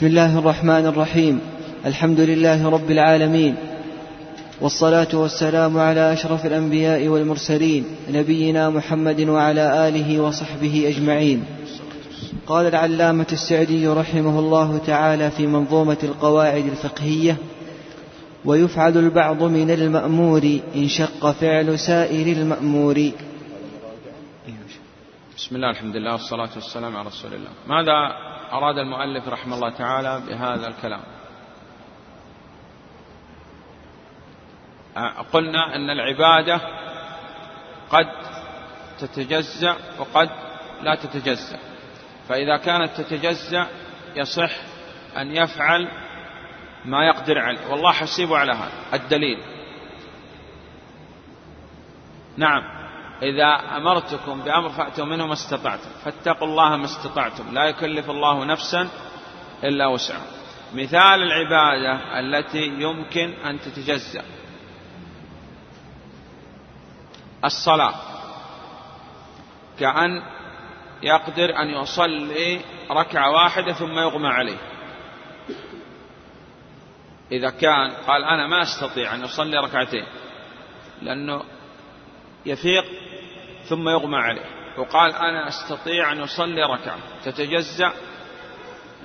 بسم الله الرحمن الرحيم. الحمد لله رب العالمين. والصلاة والسلام على أشرف الأنبياء والمرسلين نبينا محمد وعلى آله وصحبه أجمعين. قال العلامة السعدي رحمه الله تعالى في منظومة القواعد الفقهية ويفعل البعض من المأمور إن شق فعل سائر المأمور. بسم الله الحمد لله والصلاة والسلام على رسول الله. ماذا أراد المؤلف رحمه الله تعالى بهذا الكلام. قلنا أن العبادة قد تتجزأ وقد لا تتجزأ. فإذا كانت تتجزأ يصح أن يفعل ما يقدر عليه. والله حسيبه على هذا. الدليل. نعم. إذا أمرتكم بأمر فأتوا منه ما استطعتم. فاتقوا الله ما استطعتم. لا يكلف الله نفسا إلا وسعها. مثال العبادة التي يمكن أن تتجزأ. الصلاة. كأن يقدر أن يصلي ركعة واحدة ثم يغمى عليه. إذا كان قال أنا ما أستطيع أن أصلي ركعتين. لأنه يفيق ثم يغمى عليه. وقال أنا أستطيع أن أصلي ركعة. تتجزأ؟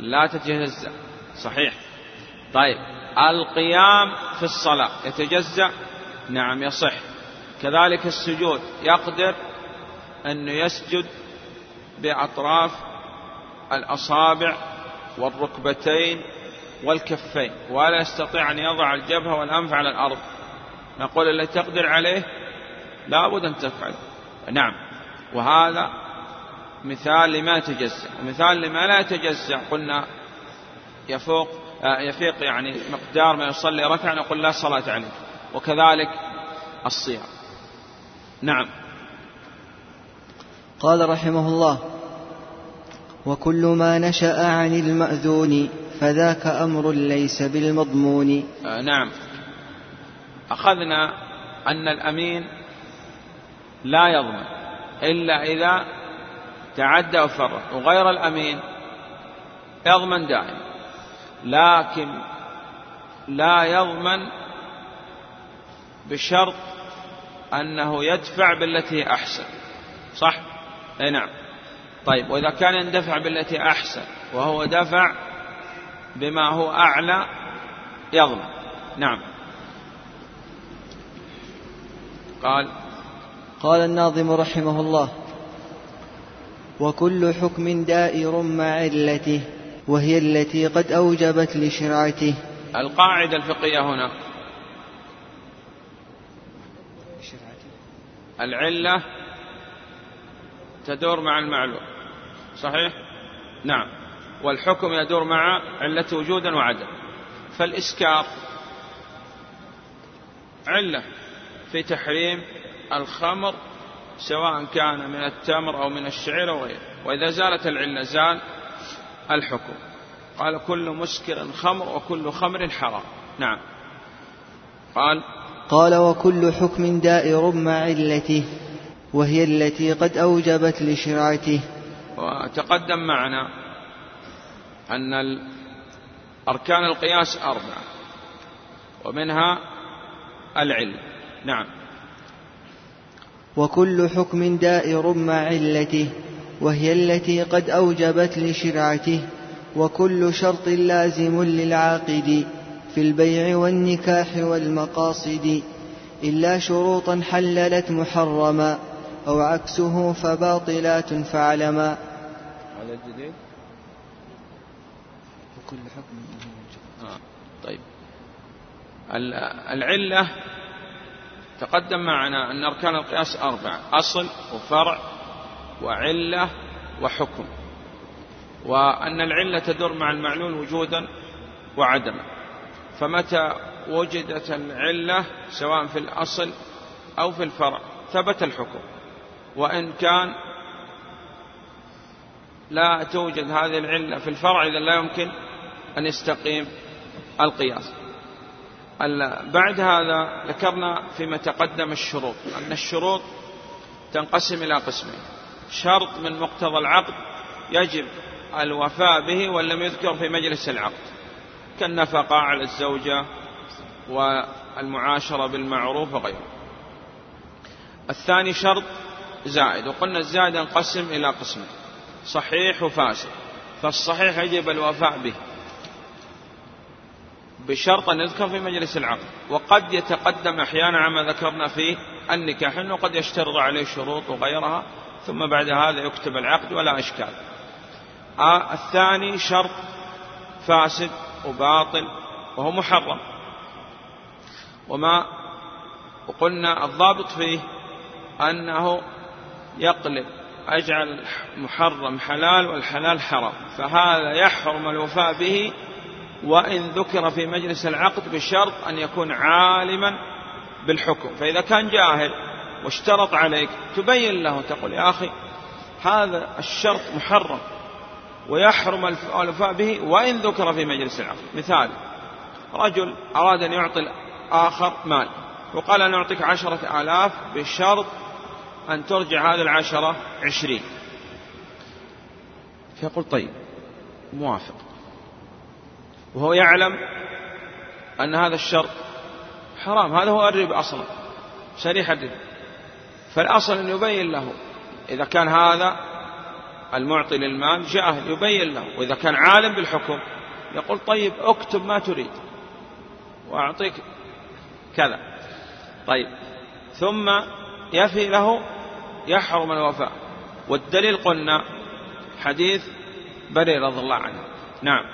لا تتجزأ. صحيح. طيب. القيام في الصلاة. يتجزأ؟ نعم يصح. كذلك السجود. يقدر أنه يسجد بأطراف الأصابع والركبتين والكفين ولا يستطيع أن يضع الجبهة والأنف على الأرض. نقول الذي تقدر عليه لابد أن تفعل نعم. وهذا مثال لما يتجزأ ومثال لما لا يتجزأ قلنا يفوق آه، يفيق يعني مقدار ما يصلي ركعة نقول لا صلاة عليه وكذلك الصيام. نعم. قال رحمه الله وكل ما نشأ عن المأذون فذاك أمر ليس بالمضمون. آه نعم. أخذنا أن الأمين لا يضمن إلا إذا تعدى وفرط وغير الأمين يضمن دائما. لكن لا يضمن بشرط أنه يدفع بالتي أحسن. صح؟ أي نعم. طيب وإذا كان يندفع بالتي أحسن وهو دفع بما هو أعلى يضمن. نعم. قال قال الناظم رحمه الله وكل حكم دائر مع علته وهي التي قد أوجبت لشرعته. القاعدة الفقهية هنا. العلة تدور مع المعلوم صحيح؟ نعم. والحكم يدور مع علة وجودا وعدم. فالإسكار علة في تحريم الخمر سواء كان من التمر أو من الشعير أو غيره. وإذا زالت العلة زال الحكم. قال كل مسكر خمر وكل خمر حرام. نعم. قال قال وكل حكم دائر مع علته وهي التي قد أوجبت لشرعته. وتقدم معنا أن أركان القياس أربعة ومنها العلم. نعم. وكل حكم دائر مع علته وهي التي قد أوجبت لشرعته وكل شرط لازم للعاقد في البيع والنكاح والمقاصد إلا شروطا حللت محرما أو عكسه فباطلات فعلما. هذا الجديد؟ وكل حكم آه. طيب. العلة تقدم معنا أن أركان القياس أربعة أصل وفرع وعلة وحكم وأن العلة تدور مع المعلول وجودا وعدما. فمتى وجدت العلة سواء في الأصل أو في الفرع؟ ثبت الحكم. وإن كان لا توجد هذه العلة في الفرع إذا لا يمكن أن يستقيم القياس. بعد هذا ذكرنا فيما تقدم الشروط. أن الشروط تنقسم إلى قسمين. شرط من مقتضى العقد يجب الوفاء به وإن لم يذكر في مجلس العقد. كالنفقة على الزوجة والمعاشرة بالمعروف وغيره. الثاني شرط زائد. وقلنا الزائد ينقسم إلى قسمين. صحيح وفاسد. فالصحيح يجب الوفاء به. بشرط أن يذكر في مجلس العقد. وقد يتقدم أحيانا عما ذكرنا في النكاح أنه قد يشترط عليه شروط وغيرها ثم بعد هذا يكتب العقد ولا إشكال. آه الثاني شرط فاسد وباطل وهو محرم. وما وقلنا الضابط فيه أنه يقلب أجعل محرم حلال والحلال حرام فهذا يحرم الوفاء به وإن ذكر في مجلس العقد بشرط أن يكون عالما بالحكم. فإذا كان جاهل واشترط عليك تبين له تقول يا أخي هذا الشرط محرم ويحرم الوفاء به وإن ذكر في مجلس العقد. مثال رجل أراد أن يعطي الآخر مال وقال أنا أعطيك عشرة آلاف بشرط أن ترجع هذه العشرة عشرين. فيقول طيب موافق. وهو يعلم أن هذا الشرط حرام. هذا هو الربا أصلا. شريحة الربا فالأصل أن يبين له. إذا كان هذا المعطي للمال جاهل يبين له. وإذا كان عالم بالحكم يقول طيب اكتب ما تريد وأعطيك كذا. طيب. ثم يفي له يحرم الوفاء. والدليل قلنا حديث برير رضي الله عنه. نعم.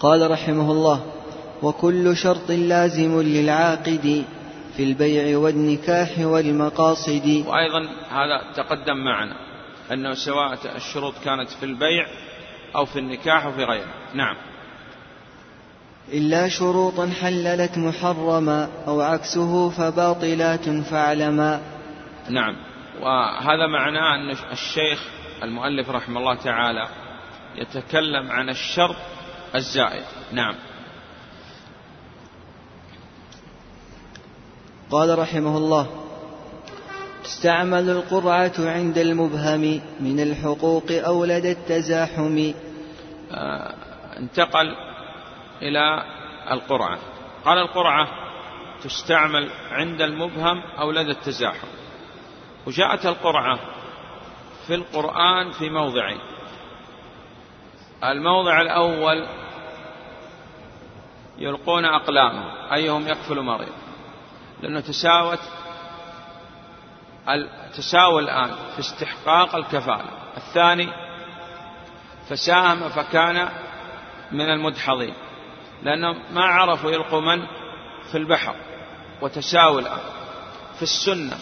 قال رحمه الله وكل شرط لازم للعاقد في البيع والنكاح والمقاصد. وأيضا هذا تقدم معنا أنه سواء الشروط كانت في البيع أو في النكاح أو في غيره. نعم. إلا شروطا حللت محرما أو عكسه فباطلات فاعلما. نعم. وهذا معناه أن الشيخ المؤلف رحمه الله تعالى يتكلم عن الشرط الزائد. نعم. قال رحمه الله تستعمل القرعة عند المبهم من الحقوق أو لدى التزاحم. آه انتقل إلى القرعة. قال القرعة تستعمل عند المبهم أو لدى التزاحم. وجاءت القرعة في القرآن في موضعين الموضع الأول يلقون أقلامهم أيهم يكفل مريض؟ لأنه تساوت تساوى الآن في استحقاق الكفالة. الثاني فساهم فكان من المدحضين لأنهم ما عرفوا يلقوا من؟ في البحر وتساوي الآن في السنة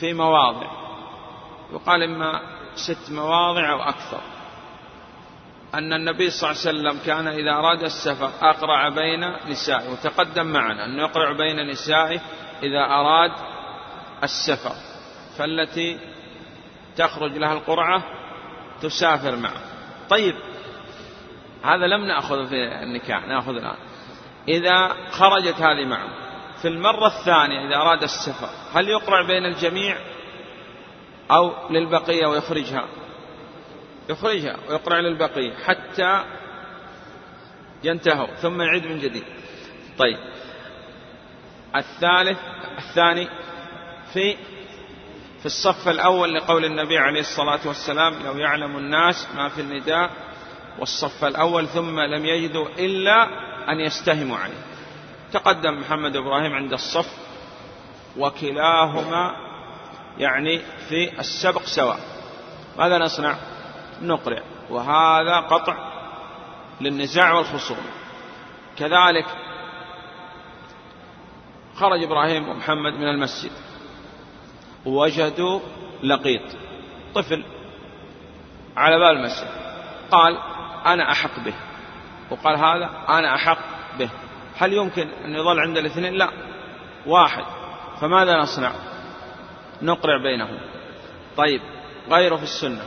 في مواضع. يقال إما ست مواضع أو أكثر. أن النبي صلى الله عليه وسلم كان إذا أراد السفر أقرع بين نسائه وتقدم معنا أنه يقرع بين نسائه إذا أراد السفر. فالتي تخرج لها القرعة تسافر معه. طيب هذا لم نأخذ في النكاح نأخذ الآن. إذا خرجت هذه معه في المرة الثانية إذا أراد السفر هل يقرع بين الجميع أو للبقية ويخرجها؟ يخرجها ويقرع للبقية حتى ينتهوا ثم يعيد من جديد. طيب. الثالث الثاني في في الصف الأول لقول النبي عليه الصلاة والسلام لو يعلم الناس ما في النداء والصف الأول ثم لم يجدوا إلا أن يستهموا عليه. تقدم محمد إبراهيم عند الصف وكلاهما يعني في السبق سواء. ماذا نصنع؟ نقرع وهذا قطع للنزاع والخصوم. كذلك خرج إبراهيم ومحمد من المسجد. وجدوا لقيط طفل على باب المسجد. قال أنا أحق به. وقال هذا أنا أحق به. هل يمكن أن يظل عند الاثنين؟ لا. واحد. فماذا نصنع؟ نقرع بينهم. طيب غيره في السنة.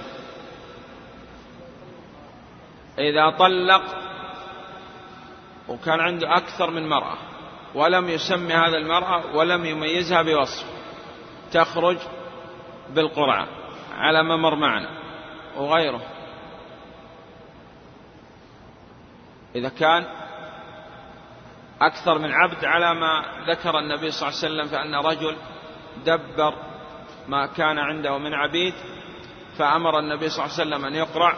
إذا طلق وكان عنده أكثر من مرأة ولم يسمي هذا المرأة ولم يميزها بوصف تخرج بالقرعة على ما مر معنا وغيره. إذا كان أكثر من عبد على ما ذكر النبي صلى الله عليه وسلم فأن رجل دبر ما كان عنده من عبيد فأمر النبي صلى الله عليه وسلم أن يقرع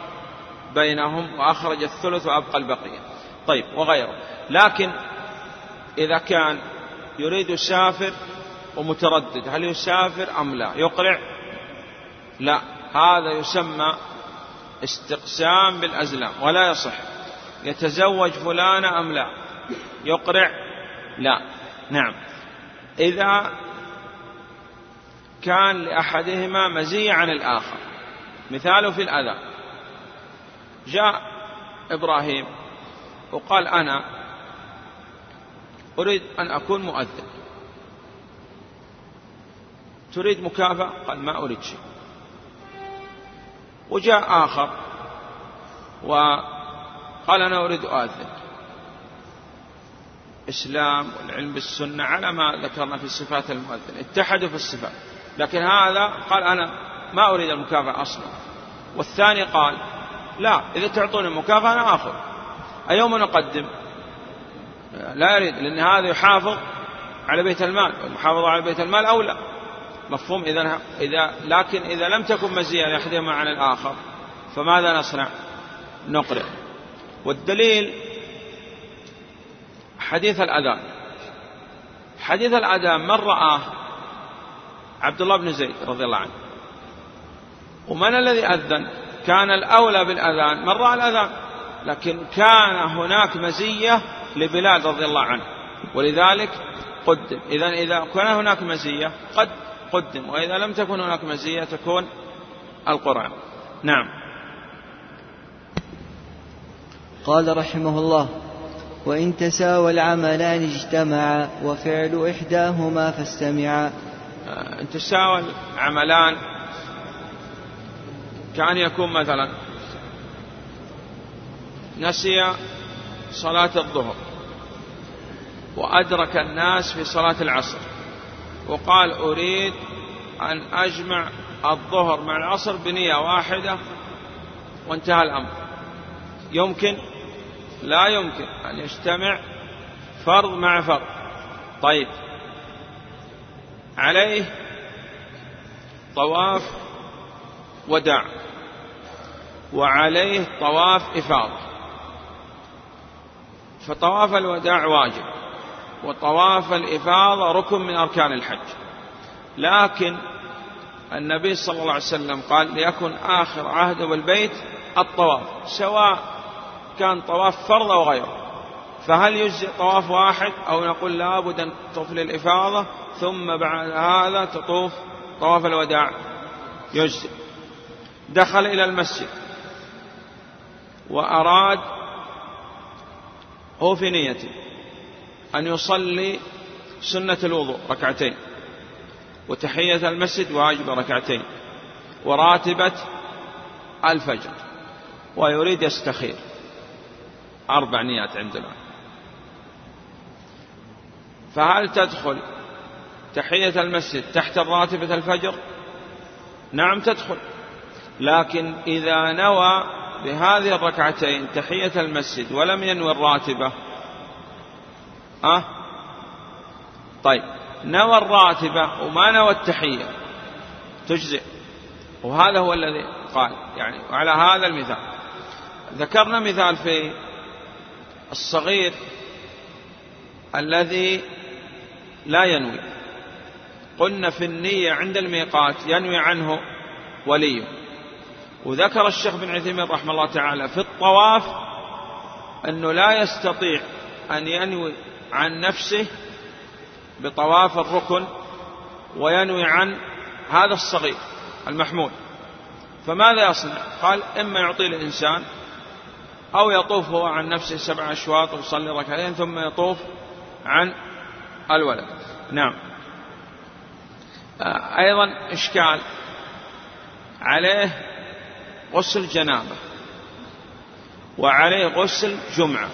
بينهم وأخرج الثلث وأبقى البقية. طيب وغيره. لكن إذا كان يريد يسافر ومتردد هل يسافر أم لا؟ يقرع لا. هذا يسمى استقسام بالأزلام ولا يصح. يتزوج فلانة أم لا؟ يقرع لا. نعم. إذا كان لأحدهما مزية عن الآخر مثاله في الأذى جاء إبراهيم وقال أنا أريد أن أكون مؤذن. تريد مكافأة؟ قال ما أريد شيء. وجاء آخر وقال أنا أريد أؤذن. إسلام والعلم بالسنة على ما ذكرنا في صفات المؤذن. اتحدوا في الصفات. لكن هذا قال أنا ما أريد المكافأة أصلا. والثاني قال لا إذا تعطوني المكافأة أنا آخذ. أيوم نقدم. لا يريد لأن هذا يحافظ على بيت المال والمحافظة على بيت المال أولى. مفهوم؟ إذا إذا لكن إذا لم تكن مزية لأحدهما عن الآخر فماذا نصنع؟ نقرأ والدليل حديث الأذان. حديث الأذان من رآه؟ عبد الله بن زيد رضي الله عنه. ومن الذي أذن؟ كان الأولى بالأذان من رأى الأذان لكن كان هناك مزية لبلال رضي الله عنه. ولذلك قدم. إذا إذا كان هناك مزية قد قدم. وإذا لم تكن هناك مزية تكون القرآن. نعم. قال رحمه الله وإن تساوى العملان اجتمعا وفعل إحداهما فاستمعا. آه، إن تساوى العملان كأن يكون مثلا نسي صلاة الظهر وأدرك الناس في صلاة العصر وقال أريد أن أجمع الظهر مع العصر بنية واحدة وانتهى الأمر. يمكن؟ لا يمكن أن يجتمع فرض مع فرض. طيب. عليه طواف وداع. وعليه طواف إفاضة. فطواف الوداع واجب وطواف الإفاضة ركن من أركان الحج. لكن النبي صلى الله عليه وسلم قال ليكن آخر عهده بالبيت الطواف سواء كان طواف فرض أو غيره فهل يجزئ طواف واحد؟ أو نقول لابد أن تطوف للإفاضة ثم بعد هذا تطوف طواف الوداع. يجزئ. دخل إلى المسجد. وأراد هو في نيته أن يصلي سنة الوضوء ركعتين وتحية المسجد واجب ركعتين وراتبة الفجر ويريد يستخير. أربع نيات عندنا فهل تدخل تحية المسجد تحت راتبة الفجر؟ نعم تدخل لكن إذا نوى بهذه الركعتين تحية المسجد ولم ينوي الراتبة. أه؟ طيب نوى الراتبة وما نوى التحية. تجزئ. وهذا هو الذي قال. يعني وعلى هذا المثال. ذكرنا مثال في الصغير الذي لا ينوي. قلنا في النية عند الميقات ينوي عنه وليه. وذكر الشيخ بن عثيمين رحمه الله تعالى في الطواف أنه لا يستطيع أن ينوي عن نفسه بطواف الركن وينوي عن هذا الصغير المحمول فماذا يصنع؟ قال إما يعطي الإنسان أو يطوف هو عن نفسه سبع أشواط ويصلي ركعتين ثم يطوف عن الولد. نعم. آه، أيضا إشكال عليه غسل جنابة. وعليه غسل جمعة.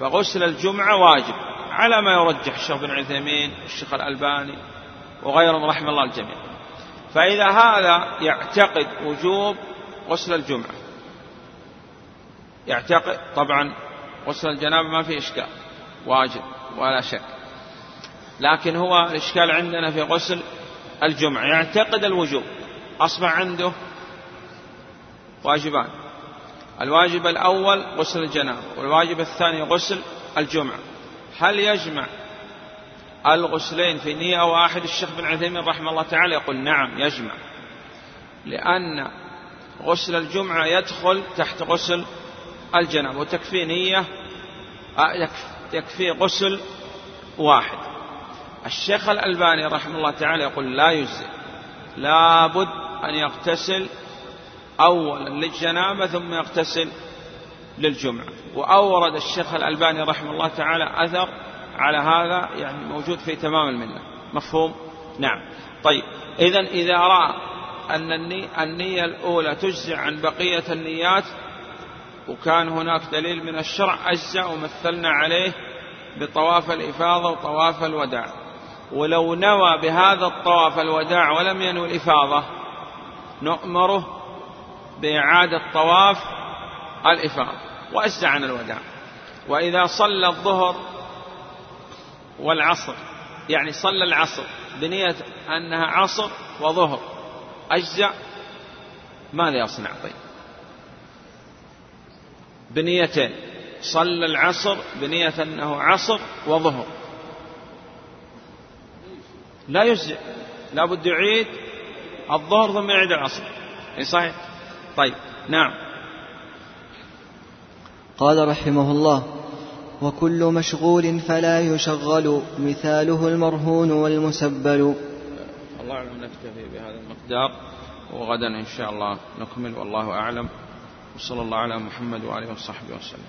فغسل الجمعة واجب على ما يرجح الشيخ بن عثيمين والشيخ الألباني وغيرهم رحم الله الجميع. فإذا هذا يعتقد وجوب غسل الجمعة. يعتقد طبعا غسل الجنابة ما في إشكال واجب ولا شك. لكن هو الإشكال عندنا في غسل الجمعة. يعتقد الوجوب. أصبح عنده واجبان. الواجب الأول غسل الجنابة والواجب الثاني غسل الجمعة. هل يجمع الغسلين في نية واحد؟ الشيخ بن عثيمين رحمه الله تعالى يقول نعم يجمع. لأن غسل الجمعة يدخل تحت غسل الجنابة وتكفي نية آه، يكفي غسل واحد. الشيخ الألباني رحمه الله تعالى يقول لا يجزئ لابد أن يغتسل أولا للجنابة ثم يغتسل للجمعة. وأورد الشيخ الألباني رحمه الله تعالى أثر على هذا يعني موجود في تمام المنة مفهوم؟ نعم. طيب إذا إذا رأى أن النية الأولى تجزع عن بقية النيات وكان هناك دليل من الشرع أجزع ومثلنا عليه بطواف الإفاضة وطواف الوداع. ولو نوى بهذا الطواف الوداع ولم ينوي الإفاضة نؤمره بإعادة طواف الإفاضة وأجزع عن الوداع. وإذا صلى الظهر والعصر يعني صلى العصر بنية أنها عصر وظهر أجزع ماذا يصنع؟ طيب. بنيتين صلى العصر بنية أنه عصر وظهر. لا يجزئ لابد يعيد الظهر ثم يعيد العصر. اي صحيح؟ طيب نعم. قال رحمه الله وكل مشغول فلا يشغل مثاله المرهون والمسبل. الله أعلم نكتفي بهذا المقدار وغدا إن شاء الله نكمل والله أعلم. وصلى الله على محمد وآله وصحبه وسلم.